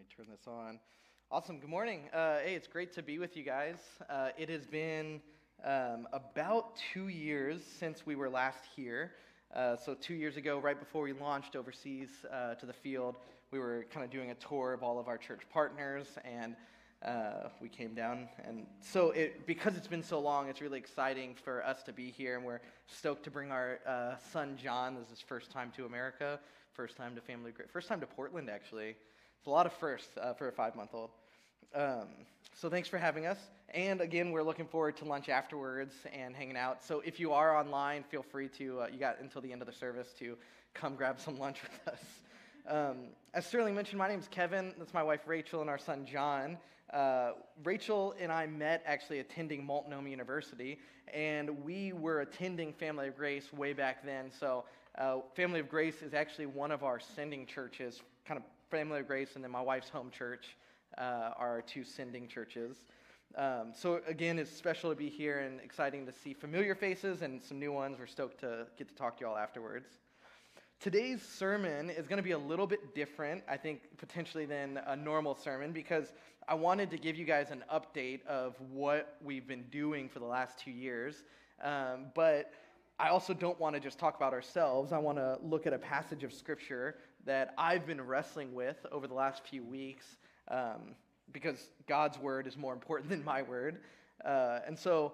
me turn this on. Awesome. Good morning. Uh, hey, it's great to be with you guys. Uh, it has been um, about two years since we were last here. Uh, so, two years ago, right before we launched overseas uh, to the field, we were kind of doing a tour of all of our church partners, and uh, we came down. And so, it, because it's been so long, it's really exciting for us to be here, and we're stoked to bring our uh, son John. This is his first time to America, first time to Family first time to Portland, actually. It's a lot of firsts uh, for a five month old. Um, so thanks for having us. And again, we're looking forward to lunch afterwards and hanging out. So if you are online, feel free to, uh, you got until the end of the service to come grab some lunch with us. Um, as Sterling mentioned, my name is Kevin. That's my wife Rachel and our son John. Uh, Rachel and I met actually attending Multnomah University, and we were attending Family of Grace way back then. So, uh, Family of Grace is actually one of our sending churches, kind of Family of Grace, and then my wife's home church uh, are our two sending churches. Um, so, again, it's special to be here and exciting to see familiar faces and some new ones. We're stoked to get to talk to you all afterwards. Today's sermon is going to be a little bit different, I think, potentially than a normal sermon because I wanted to give you guys an update of what we've been doing for the last two years. Um, but I also don't want to just talk about ourselves. I want to look at a passage of scripture that I've been wrestling with over the last few weeks um, because God's word is more important than my word. Uh, and so,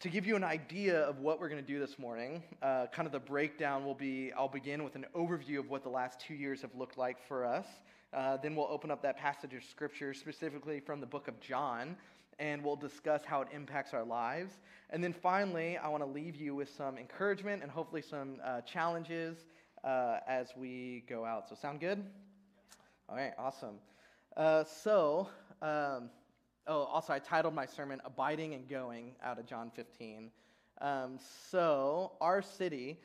to give you an idea of what we're going to do this morning, uh, kind of the breakdown will be I'll begin with an overview of what the last two years have looked like for us. Uh, then we'll open up that passage of scripture specifically from the book of John and we'll discuss how it impacts our lives. And then finally, I want to leave you with some encouragement and hopefully some uh, challenges uh, as we go out. So, sound good? All right, awesome. Uh, so, um, oh, also, I titled my sermon Abiding and Going out of John 15. Um, so, our city.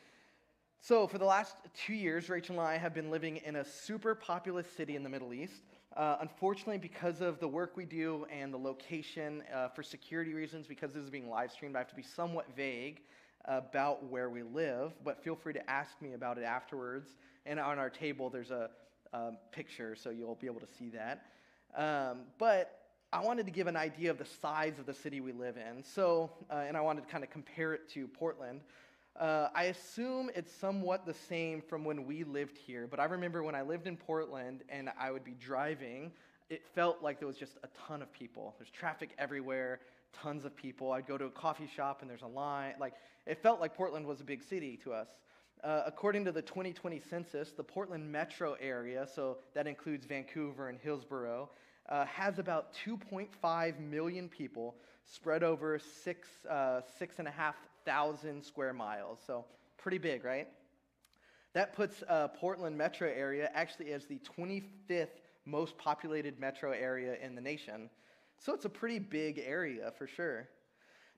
So, for the last two years, Rachel and I have been living in a super populous city in the Middle East. Uh, unfortunately, because of the work we do and the location, uh, for security reasons, because this is being live streamed, I have to be somewhat vague about where we live, but feel free to ask me about it afterwards. And on our table, there's a, a picture, so you'll be able to see that. Um, but I wanted to give an idea of the size of the city we live in. So, uh, and I wanted to kind of compare it to Portland. Uh, I assume it's somewhat the same from when we lived here, but I remember when I lived in Portland and I would be driving, it felt like there was just a ton of people. There's traffic everywhere, tons of people. I'd go to a coffee shop and there's a line. Like, it felt like Portland was a big city to us. Uh, according to the 2020 census, the Portland metro area, so that includes Vancouver and Hillsboro, uh, has about 2.5 million people spread over six, uh, six and a half thousand square miles. So pretty big, right? That puts uh, Portland metro area actually as the 25th most populated metro area in the nation. So it's a pretty big area for sure.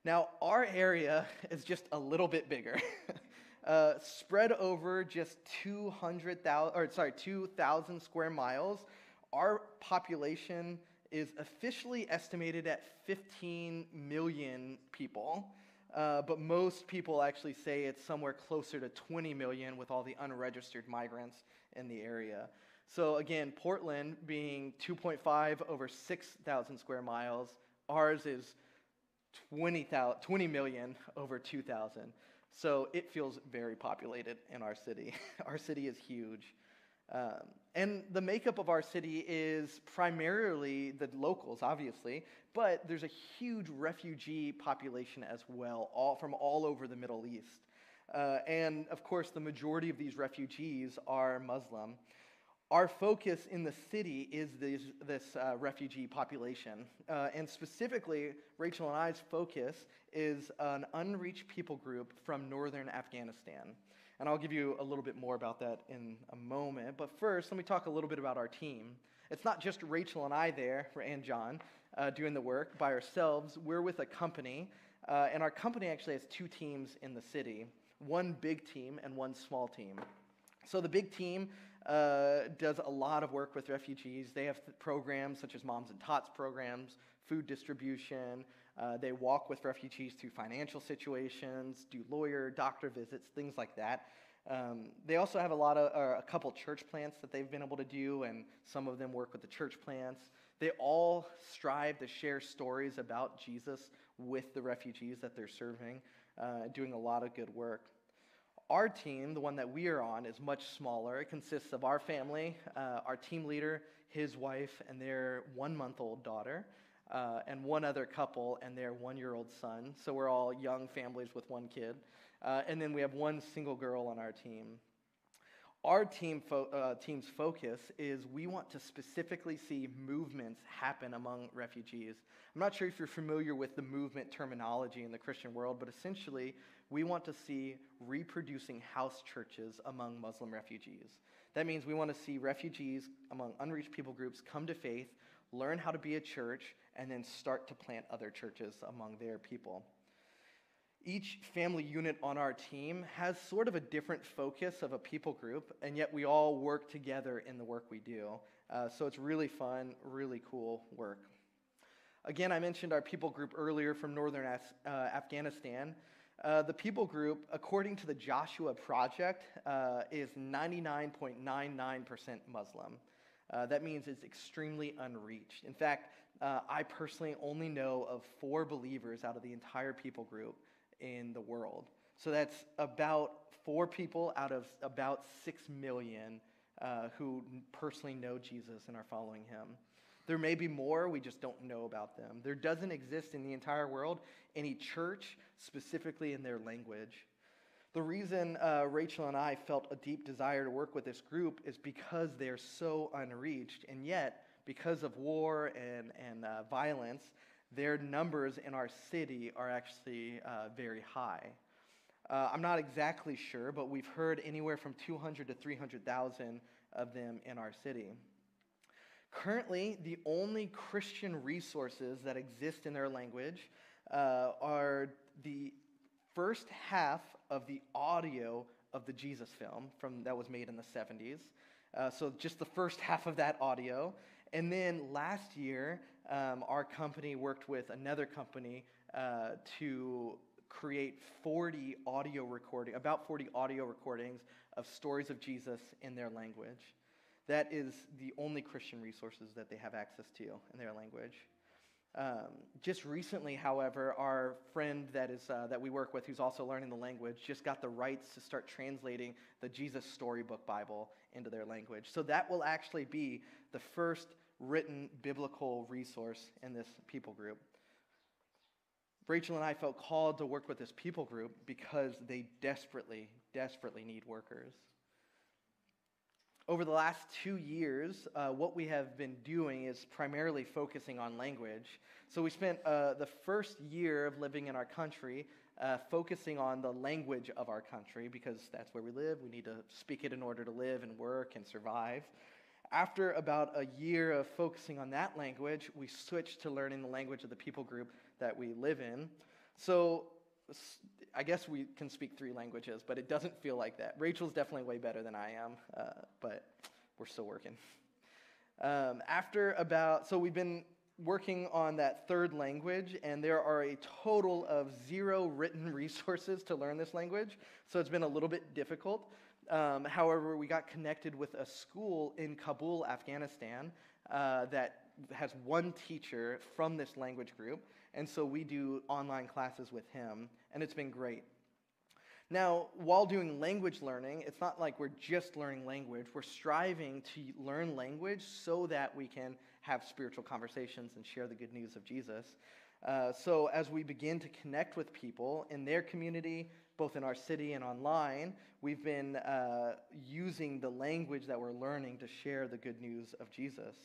Now, our area is just a little bit bigger. uh, spread over just 200,000, or sorry, 2,000 square miles, our population is officially estimated at 15 million people. Uh, but most people actually say it's somewhere closer to 20 million with all the unregistered migrants in the area. So again, Portland being 2.5 over 6,000 square miles, ours is 20, 20 million over 2,000. So it feels very populated in our city. our city is huge. Um, and the makeup of our city is primarily the locals, obviously, but there's a huge refugee population as well, all from all over the Middle East. Uh, and of course, the majority of these refugees are Muslim. Our focus in the city is this, this uh, refugee population. Uh, and specifically, Rachel and I's focus is an unreached people group from northern Afghanistan. And I'll give you a little bit more about that in a moment. But first, let me talk a little bit about our team. It's not just Rachel and I there, for and John, uh, doing the work by ourselves. We're with a company, uh, and our company actually has two teams in the city one big team and one small team. So the big team uh, does a lot of work with refugees. They have programs such as Moms and Tots programs, food distribution. Uh, they walk with refugees through financial situations, do lawyer, doctor visits, things like that. Um, they also have a lot of, or a couple church plants that they've been able to do, and some of them work with the church plants. They all strive to share stories about Jesus with the refugees that they're serving, uh, doing a lot of good work. Our team, the one that we are on, is much smaller. It consists of our family, uh, our team leader, his wife, and their one month old daughter, uh, and one other couple and their one year old son. So we're all young families with one kid. Uh, and then we have one single girl on our team. Our team fo- uh, team's focus is we want to specifically see movements happen among refugees. I'm not sure if you're familiar with the movement terminology in the Christian world, but essentially, we want to see reproducing house churches among Muslim refugees. That means we want to see refugees among unreached people groups come to faith, learn how to be a church, and then start to plant other churches among their people. Each family unit on our team has sort of a different focus of a people group, and yet we all work together in the work we do. Uh, so it's really fun, really cool work. Again, I mentioned our people group earlier from northern Af- uh, Afghanistan. Uh, the people group, according to the Joshua Project, uh, is 99.99% Muslim. Uh, that means it's extremely unreached. In fact, uh, I personally only know of four believers out of the entire people group in the world. So that's about four people out of about six million uh, who personally know Jesus and are following him. There may be more, we just don't know about them. There doesn't exist in the entire world any church specifically in their language. The reason uh, Rachel and I felt a deep desire to work with this group is because they're so unreached, and yet, because of war and, and uh, violence, their numbers in our city are actually uh, very high. Uh, I'm not exactly sure, but we've heard anywhere from 200 to 300,000 of them in our city. Currently, the only Christian resources that exist in their language uh, are the first half of the audio of the Jesus film from that was made in the 70s. Uh, so just the first half of that audio, and then last year um, our company worked with another company uh, to create 40 audio recording, about 40 audio recordings of stories of Jesus in their language. That is the only Christian resources that they have access to in their language. Um, just recently, however, our friend that is uh, that we work with, who's also learning the language, just got the rights to start translating the Jesus Storybook Bible into their language. So that will actually be the first written biblical resource in this people group. Rachel and I felt called to work with this people group because they desperately, desperately need workers. Over the last two years, uh, what we have been doing is primarily focusing on language. So we spent uh, the first year of living in our country uh, focusing on the language of our country because that's where we live. We need to speak it in order to live and work and survive. After about a year of focusing on that language, we switched to learning the language of the people group that we live in. So I guess we can speak three languages, but it doesn't feel like that. Rachel's definitely way better than I am, uh, but we're still working. Um, after about, so we've been working on that third language, and there are a total of zero written resources to learn this language, so it's been a little bit difficult. Um, however, we got connected with a school in Kabul, Afghanistan, uh, that has one teacher from this language group. And so we do online classes with him, and it's been great. Now, while doing language learning, it's not like we're just learning language. We're striving to learn language so that we can have spiritual conversations and share the good news of Jesus. Uh, so, as we begin to connect with people in their community, both in our city and online, we've been uh, using the language that we're learning to share the good news of Jesus.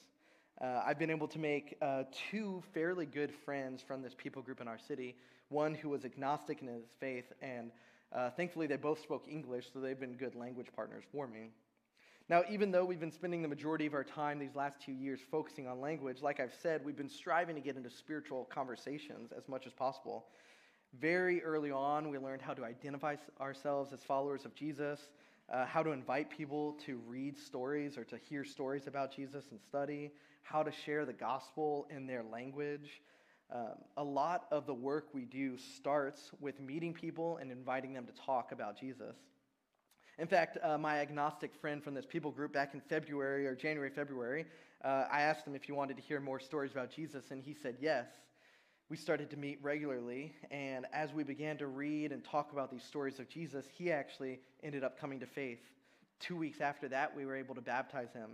Uh, I've been able to make uh, two fairly good friends from this people group in our city. One who was agnostic in his faith, and uh, thankfully they both spoke English, so they've been good language partners for me. Now, even though we've been spending the majority of our time these last two years focusing on language, like I've said, we've been striving to get into spiritual conversations as much as possible. Very early on, we learned how to identify ourselves as followers of Jesus, uh, how to invite people to read stories or to hear stories about Jesus and study, how to share the gospel in their language. Um, a lot of the work we do starts with meeting people and inviting them to talk about Jesus. In fact, uh, my agnostic friend from this people group back in February or January, February, uh, I asked him if he wanted to hear more stories about Jesus, and he said yes. We started to meet regularly, and as we began to read and talk about these stories of Jesus, he actually ended up coming to faith. Two weeks after that, we were able to baptize him.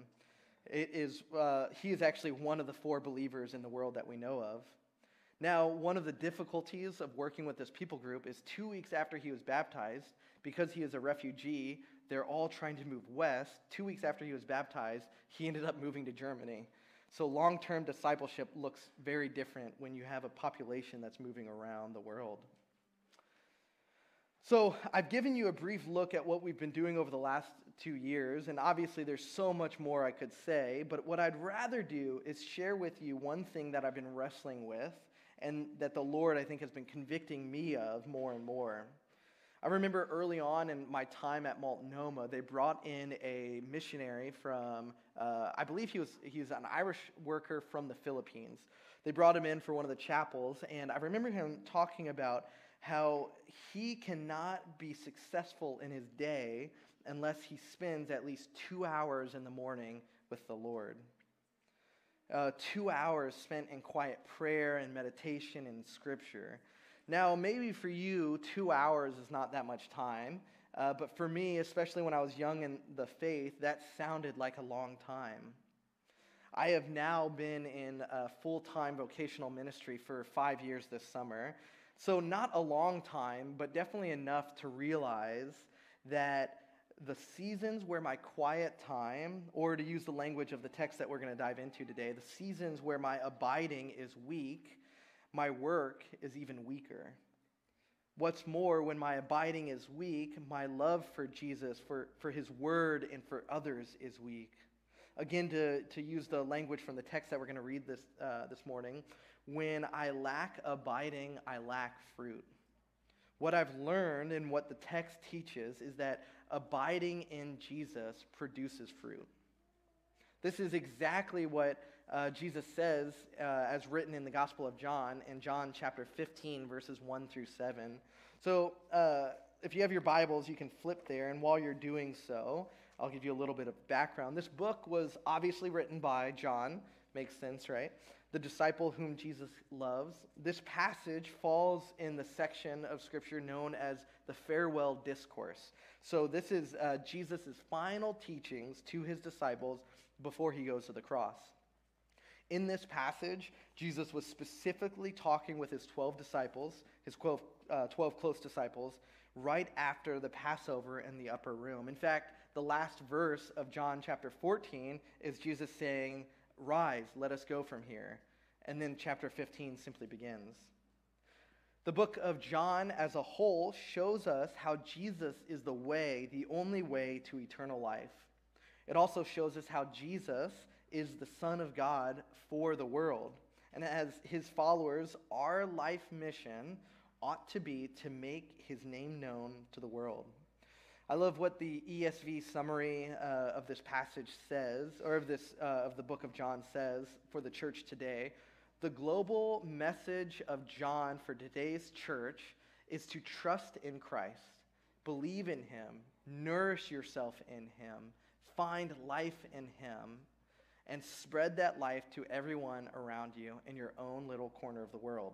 It is, uh, he is actually one of the four believers in the world that we know of. Now, one of the difficulties of working with this people group is two weeks after he was baptized, because he is a refugee, they're all trying to move west. Two weeks after he was baptized, he ended up moving to Germany. So, long term discipleship looks very different when you have a population that's moving around the world. So, I've given you a brief look at what we've been doing over the last two years, and obviously there's so much more I could say, but what I'd rather do is share with you one thing that I've been wrestling with and that the Lord, I think, has been convicting me of more and more. I remember early on in my time at Multnomah, they brought in a missionary from, uh, I believe he was, he was an Irish worker from the Philippines. They brought him in for one of the chapels, and I remember him talking about how he cannot be successful in his day unless he spends at least two hours in the morning with the Lord. Uh, two hours spent in quiet prayer and meditation and scripture. Now, maybe for you, two hours is not that much time, uh, but for me, especially when I was young in the faith, that sounded like a long time. I have now been in full time vocational ministry for five years this summer. So, not a long time, but definitely enough to realize that the seasons where my quiet time, or to use the language of the text that we're going to dive into today, the seasons where my abiding is weak, my work is even weaker. What's more, when my abiding is weak, my love for Jesus, for, for his word, and for others is weak. Again, to, to use the language from the text that we're going to read this, uh, this morning, when I lack abiding, I lack fruit. What I've learned and what the text teaches is that abiding in Jesus produces fruit. This is exactly what uh, Jesus says, uh, as written in the Gospel of John, in John chapter 15, verses 1 through 7. So, uh, if you have your Bibles, you can flip there, and while you're doing so, I'll give you a little bit of background. This book was obviously written by John, makes sense, right? The disciple whom Jesus loves. This passage falls in the section of Scripture known as the farewell discourse. So, this is uh, Jesus' final teachings to his disciples before he goes to the cross. In this passage, Jesus was specifically talking with his 12 disciples, his 12, uh, 12 close disciples, right after the Passover in the upper room. In fact, the last verse of John chapter 14 is Jesus saying, Rise, let us go from here. And then chapter 15 simply begins. The book of John as a whole shows us how Jesus is the way, the only way to eternal life. It also shows us how Jesus is the Son of God for the world. And as his followers, our life mission ought to be to make his name known to the world. I love what the ESV summary uh, of this passage says, or of, this, uh, of the book of John says for the church today. The global message of John for today's church is to trust in Christ, believe in him, nourish yourself in him, find life in him, and spread that life to everyone around you in your own little corner of the world.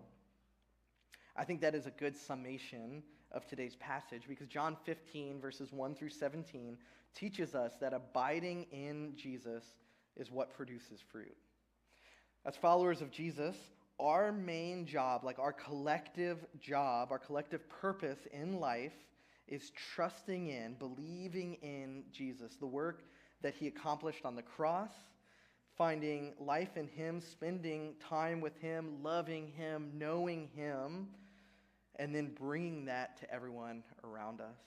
I think that is a good summation of today's passage because John 15, verses 1 through 17, teaches us that abiding in Jesus is what produces fruit. As followers of Jesus, our main job, like our collective job, our collective purpose in life, is trusting in, believing in Jesus, the work that he accomplished on the cross finding life in Him, spending time with Him, loving Him, knowing Him, and then bringing that to everyone around us.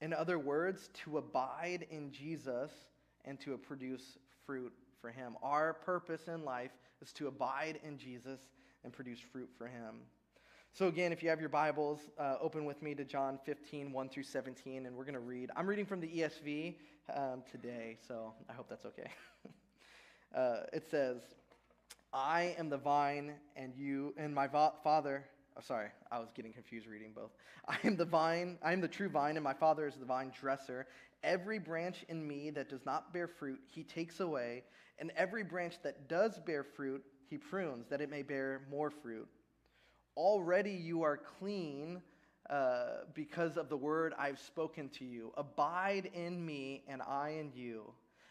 In other words, to abide in Jesus and to produce fruit for Him. Our purpose in life is to abide in Jesus and produce fruit for Him. So, again, if you have your Bibles, uh, open with me to John 15, 1 through 17, and we're going to read. I'm reading from the ESV um, today, so I hope that's okay. uh, it says, I am the vine, and you, and my va- Father Oh, sorry, I was getting confused reading both. I am the vine, I am the true vine, and my Father is the vine dresser. Every branch in me that does not bear fruit, he takes away, and every branch that does bear fruit, he prunes, that it may bear more fruit. Already you are clean uh, because of the word I've spoken to you. Abide in me, and I in you.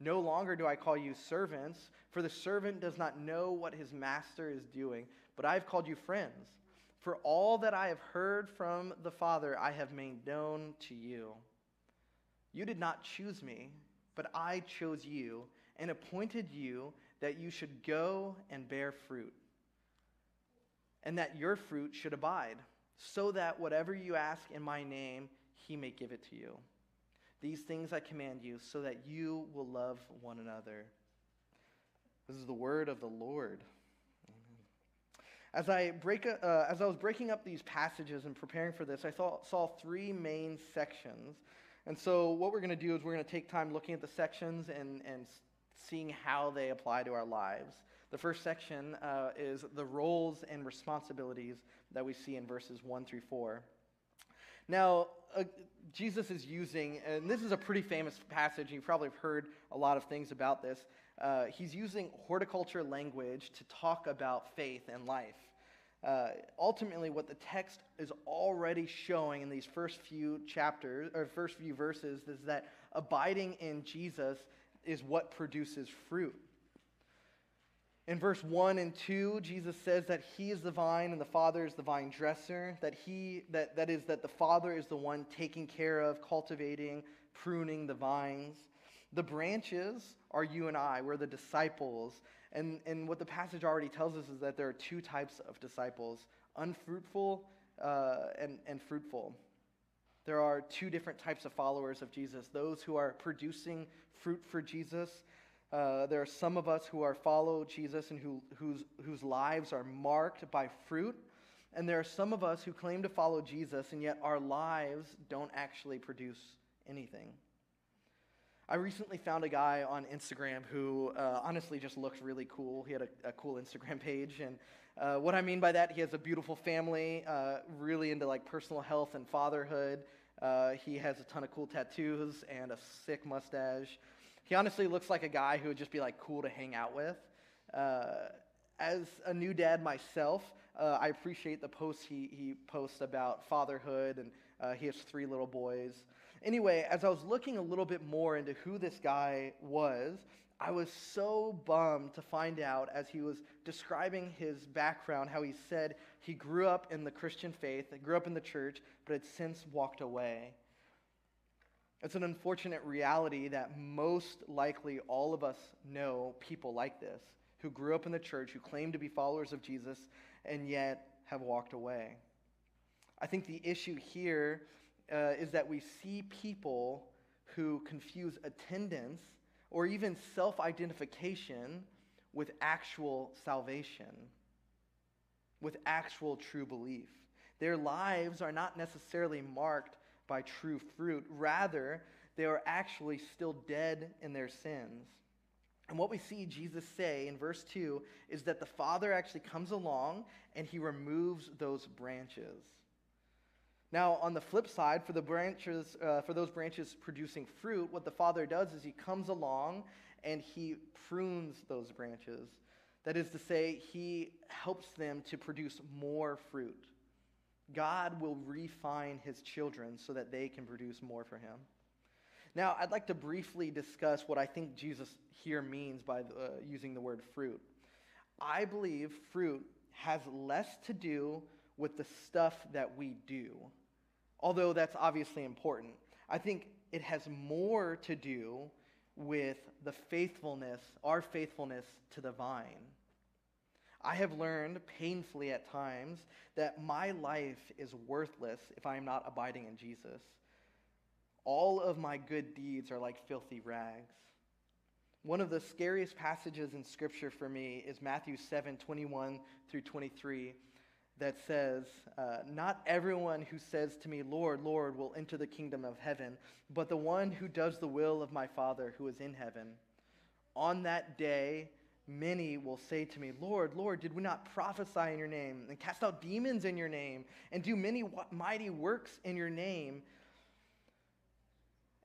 No longer do I call you servants, for the servant does not know what his master is doing, but I have called you friends. For all that I have heard from the Father, I have made known to you. You did not choose me, but I chose you and appointed you that you should go and bear fruit, and that your fruit should abide, so that whatever you ask in my name, he may give it to you. These things I command you, so that you will love one another. This is the word of the Lord. As I, break, uh, as I was breaking up these passages and preparing for this, I saw, saw three main sections. And so, what we're going to do is we're going to take time looking at the sections and, and seeing how they apply to our lives. The first section uh, is the roles and responsibilities that we see in verses 1 through 4. Now, uh, Jesus is using, and this is a pretty famous passage, you probably have heard a lot of things about this. Uh, he's using horticulture language to talk about faith and life. Uh, ultimately, what the text is already showing in these first few chapters, or first few verses, is that abiding in Jesus is what produces fruit. In verse 1 and 2, Jesus says that he is the vine and the Father is the vine dresser, that he that, that is that the Father is the one taking care of, cultivating, pruning the vines. The branches are you and I, we're the disciples. And, and what the passage already tells us is that there are two types of disciples unfruitful uh, and, and fruitful. There are two different types of followers of Jesus those who are producing fruit for Jesus uh, there are some of us who are follow Jesus and who, whose, whose lives are marked by fruit. And there are some of us who claim to follow Jesus, and yet our lives don't actually produce anything. I recently found a guy on Instagram who uh, honestly just looked really cool. He had a, a cool Instagram page. And uh, what I mean by that, he has a beautiful family, uh, really into like personal health and fatherhood. Uh, he has a ton of cool tattoos and a sick mustache. He honestly looks like a guy who would just be like cool to hang out with. Uh, as a new dad myself, uh, I appreciate the posts he, he posts about fatherhood, and uh, he has three little boys. Anyway, as I was looking a little bit more into who this guy was, I was so bummed to find out as he was describing his background how he said he grew up in the Christian faith, grew up in the church, but had since walked away. It's an unfortunate reality that most likely all of us know people like this who grew up in the church, who claim to be followers of Jesus, and yet have walked away. I think the issue here uh, is that we see people who confuse attendance or even self identification with actual salvation, with actual true belief. Their lives are not necessarily marked by true fruit. Rather, they are actually still dead in their sins. And what we see Jesus say in verse 2 is that the Father actually comes along and he removes those branches. Now, on the flip side, for the branches, uh, for those branches producing fruit, what the Father does is he comes along and he prunes those branches. That is to say, he helps them to produce more fruit. God will refine his children so that they can produce more for him. Now, I'd like to briefly discuss what I think Jesus here means by uh, using the word fruit. I believe fruit has less to do with the stuff that we do, although that's obviously important. I think it has more to do with the faithfulness, our faithfulness to the vine. I have learned painfully at times that my life is worthless if I am not abiding in Jesus. All of my good deeds are like filthy rags. One of the scariest passages in Scripture for me is Matthew 7 21 through 23 that says, uh, Not everyone who says to me, Lord, Lord, will enter the kingdom of heaven, but the one who does the will of my Father who is in heaven. On that day, many will say to me, Lord, Lord, did we not prophesy in your name, and cast out demons in your name, and do many mighty works in your name?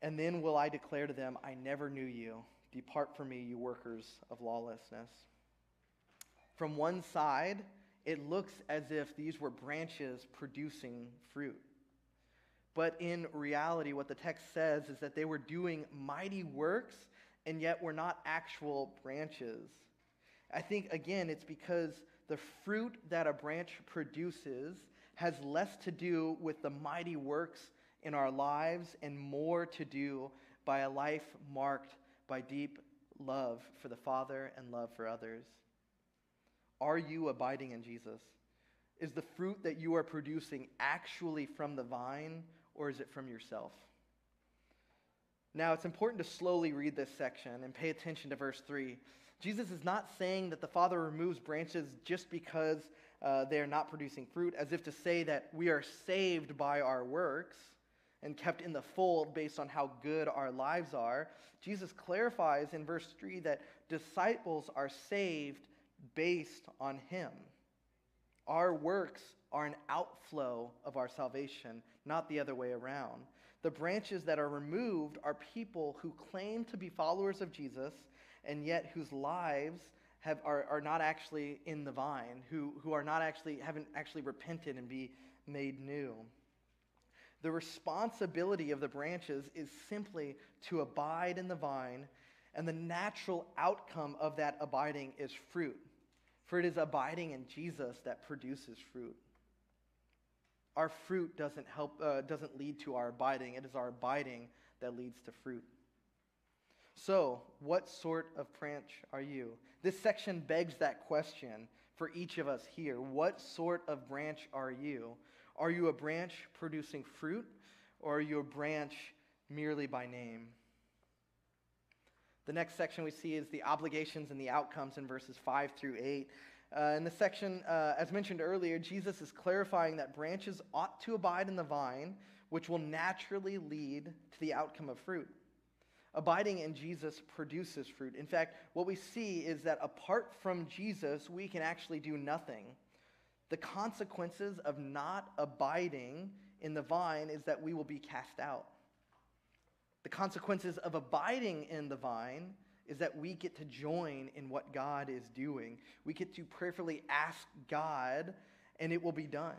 And then will I declare to them, I never knew you. Depart from me, you workers of lawlessness. From one side, it looks as if these were branches producing fruit. But in reality, what the text says is that they were doing mighty works and yet were not actual branches. I think, again, it's because the fruit that a branch produces has less to do with the mighty works in our lives and more to do by a life marked by deep love for the Father and love for others. Are you abiding in Jesus? Is the fruit that you are producing actually from the vine or is it from yourself? Now, it's important to slowly read this section and pay attention to verse 3. Jesus is not saying that the Father removes branches just because uh, they are not producing fruit, as if to say that we are saved by our works and kept in the fold based on how good our lives are. Jesus clarifies in verse 3 that disciples are saved based on Him. Our works are an outflow of our salvation, not the other way around. The branches that are removed are people who claim to be followers of Jesus and yet whose lives have, are, are not actually in the vine, who, who are not actually, haven't actually repented and be made new. The responsibility of the branches is simply to abide in the vine, and the natural outcome of that abiding is fruit. For it is abiding in Jesus that produces fruit. Our fruit doesn't help uh, doesn't lead to our abiding. It is our abiding that leads to fruit. So, what sort of branch are you? This section begs that question for each of us here. What sort of branch are you? Are you a branch producing fruit, or are you a branch merely by name? The next section we see is the obligations and the outcomes in verses 5 through 8. Uh, in the section, uh, as mentioned earlier, Jesus is clarifying that branches ought to abide in the vine, which will naturally lead to the outcome of fruit. Abiding in Jesus produces fruit. In fact, what we see is that apart from Jesus, we can actually do nothing. The consequences of not abiding in the vine is that we will be cast out. The consequences of abiding in the vine is that we get to join in what God is doing. We get to prayerfully ask God, and it will be done.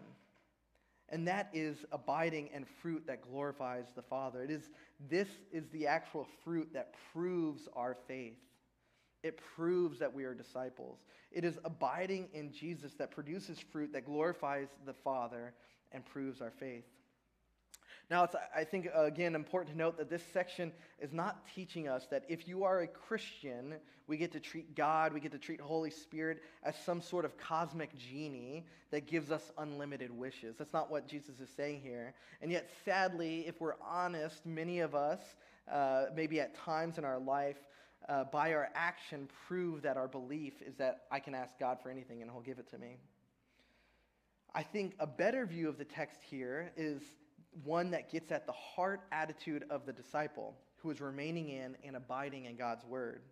And that is abiding and fruit that glorifies the Father. It is, this is the actual fruit that proves our faith. It proves that we are disciples. It is abiding in Jesus that produces fruit that glorifies the Father and proves our faith. Now, it's, I think, again, important to note that this section is not teaching us that if you are a Christian, we get to treat God, we get to treat Holy Spirit as some sort of cosmic genie that gives us unlimited wishes. That's not what Jesus is saying here. And yet, sadly, if we're honest, many of us, uh, maybe at times in our life, uh, by our action, prove that our belief is that I can ask God for anything and He'll give it to me. I think a better view of the text here is one that gets at the heart attitude of the disciple who is remaining in and abiding in God's word.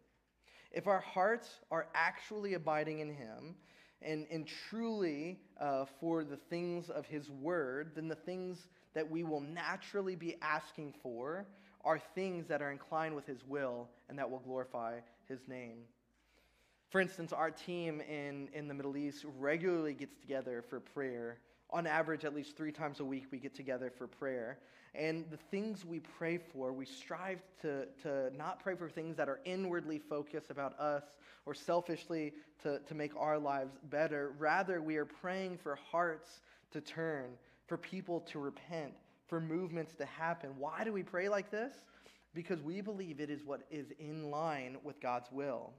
If our hearts are actually abiding in Him and, and truly uh, for the things of His Word, then the things that we will naturally be asking for are things that are inclined with His will and that will glorify His name. For instance, our team in, in the Middle East regularly gets together for prayer. On average, at least three times a week, we get together for prayer. And the things we pray for, we strive to, to not pray for things that are inwardly focused about us or selfishly to, to make our lives better. Rather, we are praying for hearts to turn, for people to repent, for movements to happen. Why do we pray like this? Because we believe it is what is in line with God's will.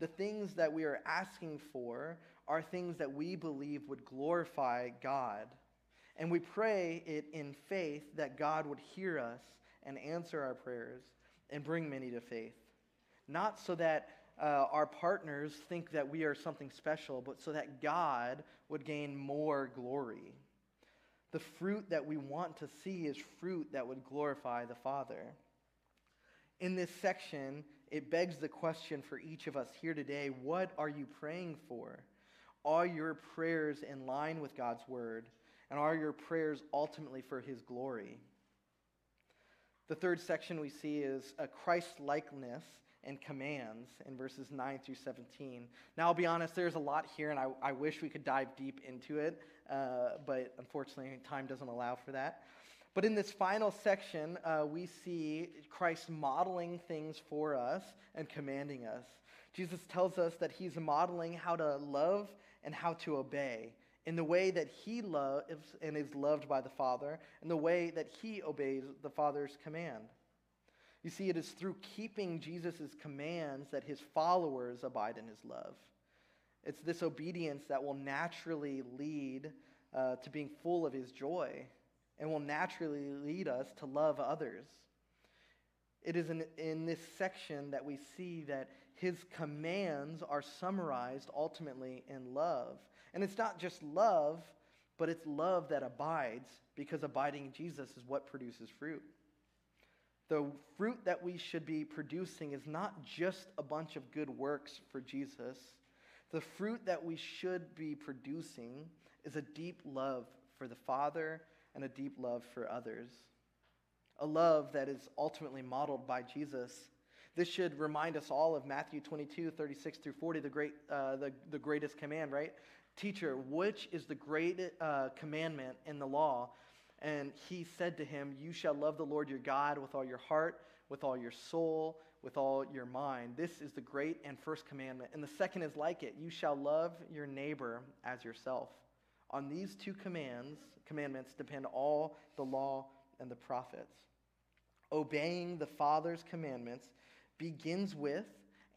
The things that we are asking for are things that we believe would glorify God. And we pray it in faith that God would hear us and answer our prayers and bring many to faith. Not so that uh, our partners think that we are something special, but so that God would gain more glory. The fruit that we want to see is fruit that would glorify the Father. In this section, it begs the question for each of us here today what are you praying for? Are your prayers in line with God's word? And are your prayers ultimately for his glory? The third section we see is a Christ likeness and commands in verses 9 through 17. Now, I'll be honest, there's a lot here, and I, I wish we could dive deep into it, uh, but unfortunately, time doesn't allow for that. But in this final section, uh, we see Christ modeling things for us and commanding us. Jesus tells us that he's modeling how to love and how to obey in the way that he loves and is loved by the Father, in the way that he obeys the Father's command. You see, it is through keeping Jesus' commands that his followers abide in his love. It's this obedience that will naturally lead uh, to being full of his joy and will naturally lead us to love others. It is in, in this section that we see that his commands are summarized ultimately in love. And it's not just love, but it's love that abides because abiding in Jesus is what produces fruit. The fruit that we should be producing is not just a bunch of good works for Jesus. The fruit that we should be producing is a deep love for the Father and a deep love for others. A love that is ultimately modeled by Jesus. This should remind us all of Matthew 22, 36 through 40, the, great, uh, the, the greatest command, right? Teacher, which is the great uh, commandment in the law? And he said to him, You shall love the Lord your God with all your heart, with all your soul, with all your mind. This is the great and first commandment. And the second is like it you shall love your neighbor as yourself. On these two commands, commandments depend all the law and the prophets. Obeying the Father's commandments begins with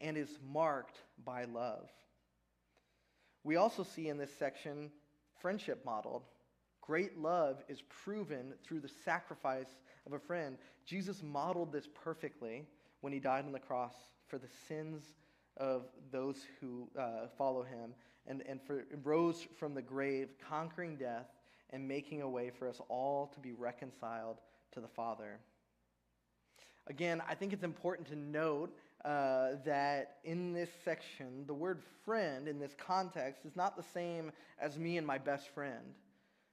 and is marked by love. We also see in this section friendship modeled. Great love is proven through the sacrifice of a friend. Jesus modeled this perfectly when he died on the cross for the sins of those who uh, follow him and, and for, rose from the grave, conquering death and making a way for us all to be reconciled to the Father. Again, I think it's important to note uh, that in this section, the word friend in this context is not the same as me and my best friend,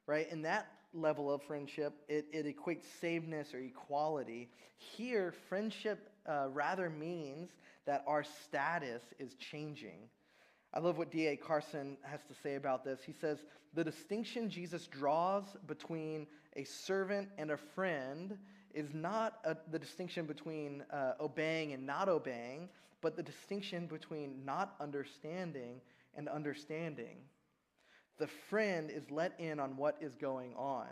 right? In that level of friendship, it, it equates sameness or equality. Here, friendship uh, rather means that our status is changing. I love what D.A. Carson has to say about this. He says, The distinction Jesus draws between a servant and a friend is not a, the distinction between uh, obeying and not obeying, but the distinction between not understanding and understanding. The friend is let in on what is going on.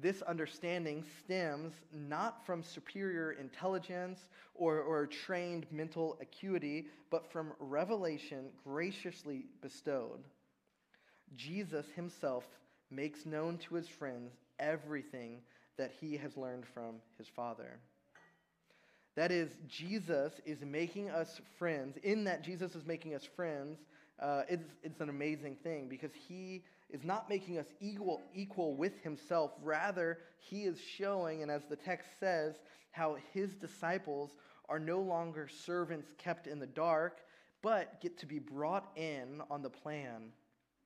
This understanding stems not from superior intelligence or, or trained mental acuity, but from revelation graciously bestowed. Jesus himself makes known to his friends everything that he has learned from his Father. That is, Jesus is making us friends. In that Jesus is making us friends, uh, it's, it's an amazing thing because he is not making us equal, equal with himself. Rather, he is showing, and as the text says, how his disciples are no longer servants kept in the dark, but get to be brought in on the plan,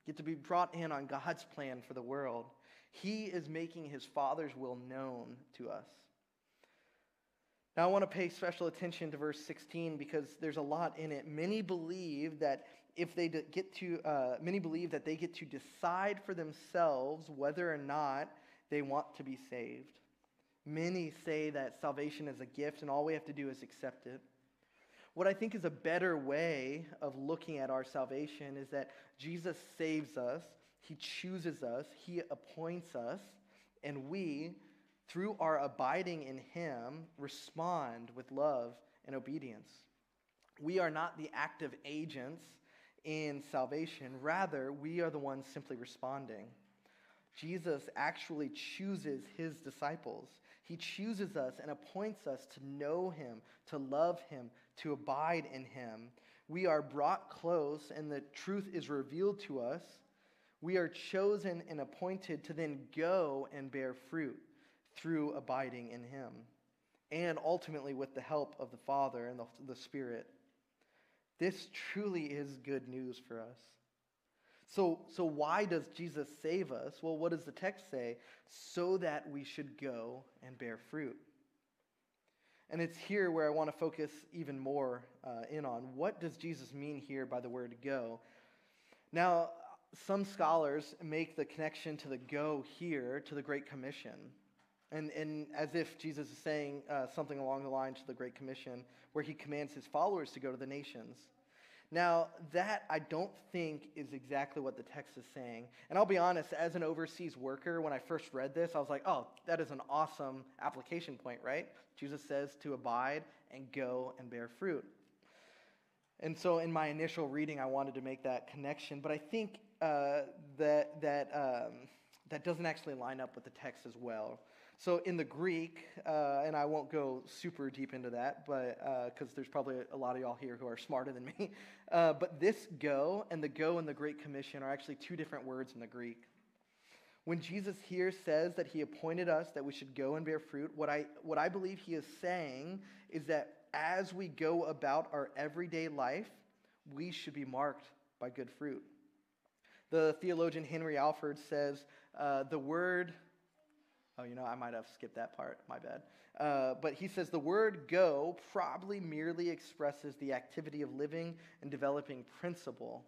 get to be brought in on God's plan for the world. He is making his Father's will known to us. Now, I want to pay special attention to verse 16 because there's a lot in it. Many believe that if they get to, uh, many believe that they get to decide for themselves whether or not they want to be saved. Many say that salvation is a gift and all we have to do is accept it. What I think is a better way of looking at our salvation is that Jesus saves us, He chooses us, He appoints us, and we, through our abiding in Him, respond with love and obedience. We are not the active agents in salvation, rather, we are the ones simply responding. Jesus actually chooses his disciples. He chooses us and appoints us to know him, to love him, to abide in him. We are brought close, and the truth is revealed to us. We are chosen and appointed to then go and bear fruit through abiding in Him, and ultimately with the help of the Father and the, the Spirit. This truly is good news for us. So, so, why does Jesus save us? Well, what does the text say? So that we should go and bear fruit. And it's here where I want to focus even more uh, in on what does Jesus mean here by the word go? Now, some scholars make the connection to the go here to the Great Commission. And, and as if Jesus is saying uh, something along the lines of the Great Commission, where he commands his followers to go to the nations. Now, that I don't think is exactly what the text is saying. And I'll be honest, as an overseas worker, when I first read this, I was like, oh, that is an awesome application point, right? Jesus says to abide and go and bear fruit. And so in my initial reading, I wanted to make that connection, but I think uh, that, that, um, that doesn't actually line up with the text as well. So in the Greek, uh, and I won't go super deep into that, but because uh, there's probably a lot of y'all here who are smarter than me, uh, but this go and the go and the Great Commission are actually two different words in the Greek. When Jesus here says that he appointed us that we should go and bear fruit, what I, what I believe he is saying is that as we go about our everyday life, we should be marked by good fruit. The theologian Henry Alford says uh, the word Oh, you know, I might have skipped that part. My bad. Uh, but he says the word go probably merely expresses the activity of living and developing principle,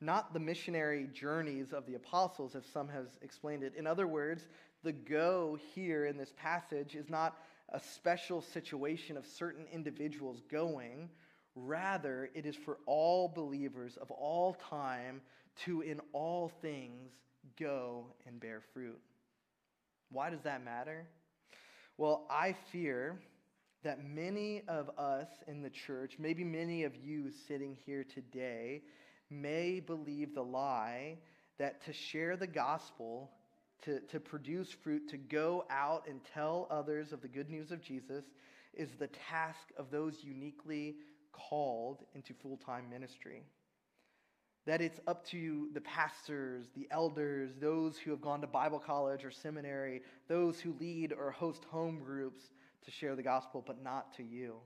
not the missionary journeys of the apostles, as some has explained it. In other words, the go here in this passage is not a special situation of certain individuals going. Rather, it is for all believers of all time to, in all things, go and bear fruit. Why does that matter? Well, I fear that many of us in the church, maybe many of you sitting here today, may believe the lie that to share the gospel, to, to produce fruit, to go out and tell others of the good news of Jesus, is the task of those uniquely called into full time ministry that it's up to the pastors, the elders, those who have gone to Bible college or seminary, those who lead or host home groups to share the gospel, but not to you.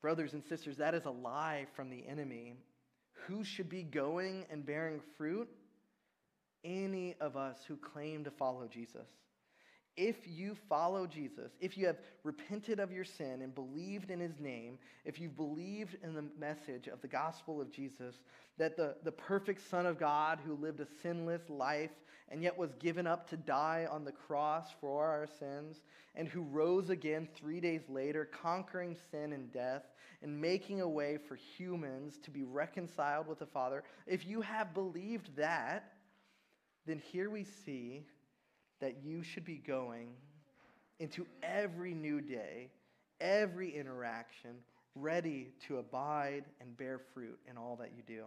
Brothers and sisters, that is a lie from the enemy. Who should be going and bearing fruit? Any of us who claim to follow Jesus if you follow Jesus, if you have repented of your sin and believed in his name, if you've believed in the message of the gospel of Jesus, that the, the perfect Son of God who lived a sinless life and yet was given up to die on the cross for our sins, and who rose again three days later, conquering sin and death and making a way for humans to be reconciled with the Father, if you have believed that, then here we see that you should be going into every new day, every interaction, ready to abide and bear fruit in all that you do.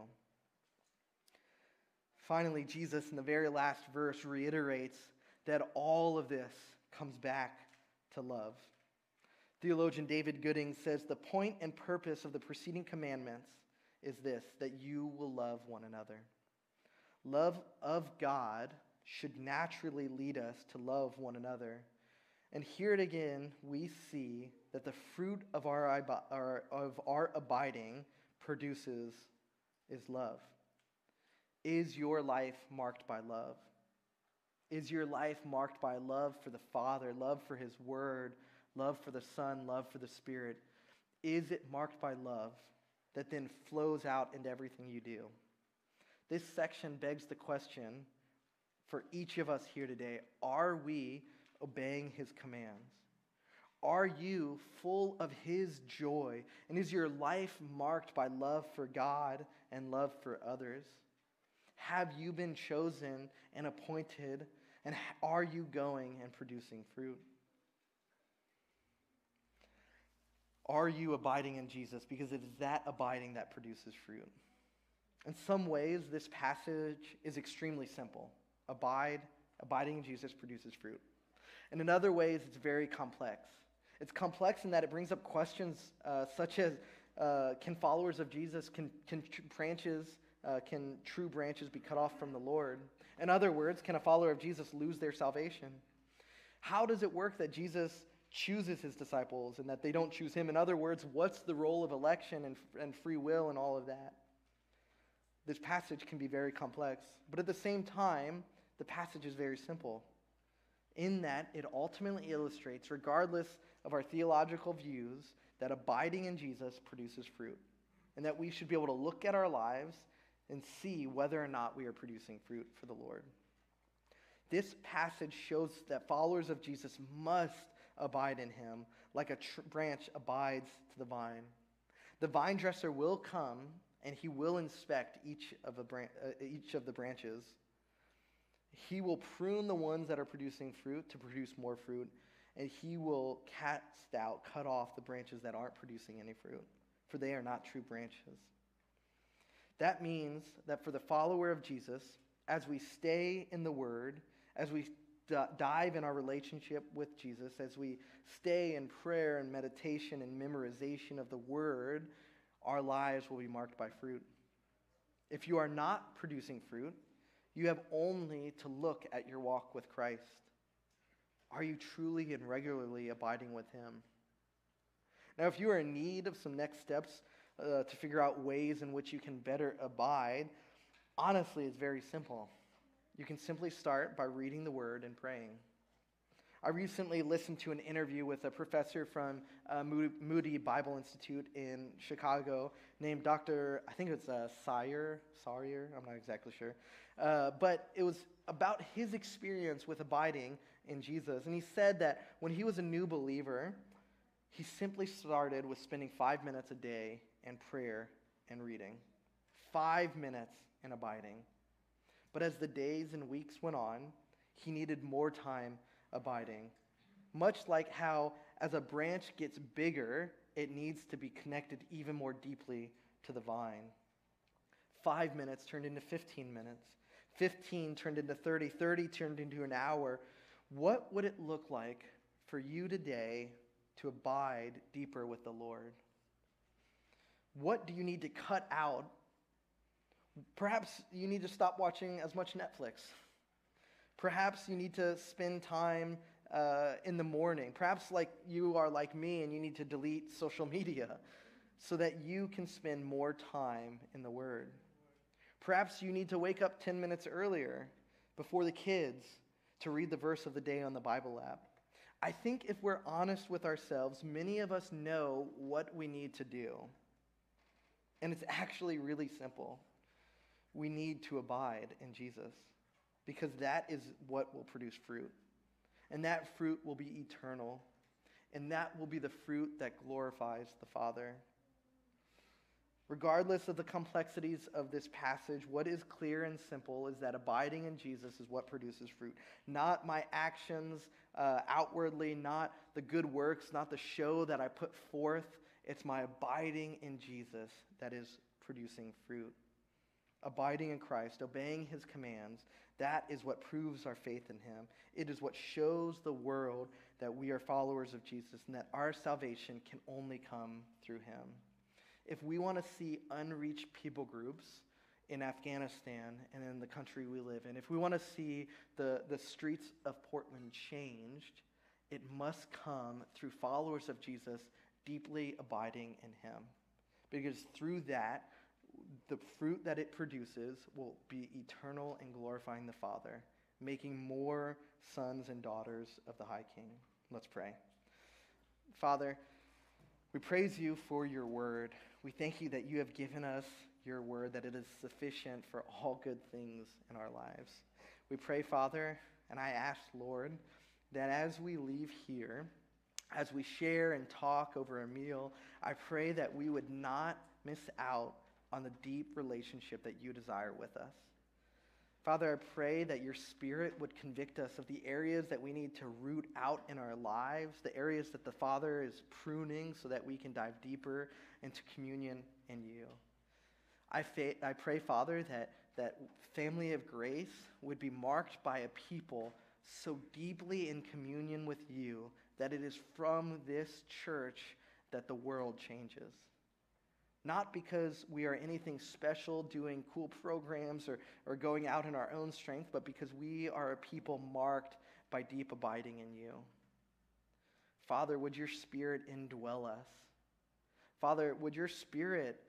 Finally, Jesus, in the very last verse, reiterates that all of this comes back to love. Theologian David Gooding says the point and purpose of the preceding commandments is this that you will love one another. Love of God should naturally lead us to love one another. And here again, we see that the fruit of our, our, of our abiding produces is love. Is your life marked by love? Is your life marked by love for the Father, love for His Word, love for the Son, love for the Spirit? Is it marked by love that then flows out into everything you do? This section begs the question for each of us here today are we obeying His commands? Are you full of His joy? And is your life marked by love for God and love for others? Have you been chosen and appointed? And are you going and producing fruit? Are you abiding in Jesus? Because it is that abiding that produces fruit. In some ways, this passage is extremely simple. Abide, abiding in Jesus produces fruit. And in other ways, it's very complex. It's complex in that it brings up questions uh, such as uh, can followers of Jesus, can, can branches, uh, can true branches be cut off from the Lord? In other words, can a follower of Jesus lose their salvation? How does it work that Jesus chooses his disciples and that they don't choose him? In other words, what's the role of election and, and free will and all of that? This passage can be very complex, but at the same time, the passage is very simple. In that, it ultimately illustrates, regardless of our theological views, that abiding in Jesus produces fruit, and that we should be able to look at our lives and see whether or not we are producing fruit for the Lord. This passage shows that followers of Jesus must abide in him like a tr- branch abides to the vine. The vine dresser will come and he will inspect each of, bran- uh, each of the branches. He will prune the ones that are producing fruit to produce more fruit, and he will cast out, cut off the branches that aren't producing any fruit, for they are not true branches. That means that for the follower of Jesus, as we stay in the Word, as we d- dive in our relationship with Jesus, as we stay in prayer and meditation and memorization of the Word, our lives will be marked by fruit. If you are not producing fruit, you have only to look at your walk with Christ. Are you truly and regularly abiding with Him? Now, if you are in need of some next steps uh, to figure out ways in which you can better abide, honestly, it's very simple. You can simply start by reading the Word and praying. I recently listened to an interview with a professor from uh, Moody Bible Institute in Chicago named Dr. I think it's uh, Sawyer, Sawyer, I'm not exactly sure. Uh, but it was about his experience with abiding in Jesus. And he said that when he was a new believer, he simply started with spending five minutes a day in prayer and reading, five minutes in abiding. But as the days and weeks went on, he needed more time abiding. Much like how, as a branch gets bigger, it needs to be connected even more deeply to the vine. Five minutes turned into 15 minutes. 15 turned into 30. 30 turned into an hour. What would it look like for you today to abide deeper with the Lord? What do you need to cut out? Perhaps you need to stop watching as much Netflix. Perhaps you need to spend time uh, in the morning. Perhaps like you are like me and you need to delete social media so that you can spend more time in the Word. Perhaps you need to wake up 10 minutes earlier before the kids to read the verse of the day on the Bible app. I think if we're honest with ourselves, many of us know what we need to do. And it's actually really simple. We need to abide in Jesus because that is what will produce fruit. And that fruit will be eternal. And that will be the fruit that glorifies the Father. Regardless of the complexities of this passage, what is clear and simple is that abiding in Jesus is what produces fruit. Not my actions uh, outwardly, not the good works, not the show that I put forth. It's my abiding in Jesus that is producing fruit. Abiding in Christ, obeying his commands, that is what proves our faith in him. It is what shows the world that we are followers of Jesus and that our salvation can only come through him if we want to see unreached people groups in Afghanistan and in the country we live in, if we want to see the, the streets of Portland changed, it must come through followers of Jesus deeply abiding in him. Because through that, the fruit that it produces will be eternal and glorifying the Father, making more sons and daughters of the High King. Let's pray. Father, we praise you for your word. We thank you that you have given us your word, that it is sufficient for all good things in our lives. We pray, Father, and I ask, Lord, that as we leave here, as we share and talk over a meal, I pray that we would not miss out on the deep relationship that you desire with us. Father, I pray that your Spirit would convict us of the areas that we need to root out in our lives, the areas that the Father is pruning so that we can dive deeper into communion in you. I, fa- I pray, Father, that, that family of grace would be marked by a people so deeply in communion with you that it is from this church that the world changes. Not because we are anything special doing cool programs or, or going out in our own strength, but because we are a people marked by deep abiding in you. Father, would your spirit indwell us? Father, would your spirit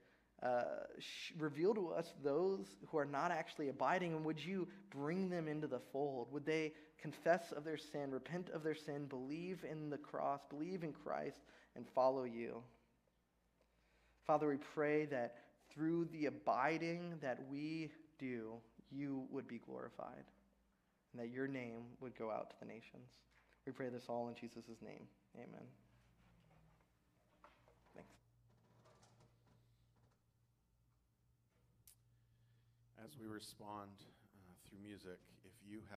uh, sh- reveal to us those who are not actually abiding, and would you bring them into the fold? Would they confess of their sin, repent of their sin, believe in the cross, believe in Christ, and follow you? Father, we pray that through the abiding that we do, you would be glorified, and that your name would go out to the nations. We pray this all in Jesus' name. Amen. Thanks. As we respond uh, through music, if you have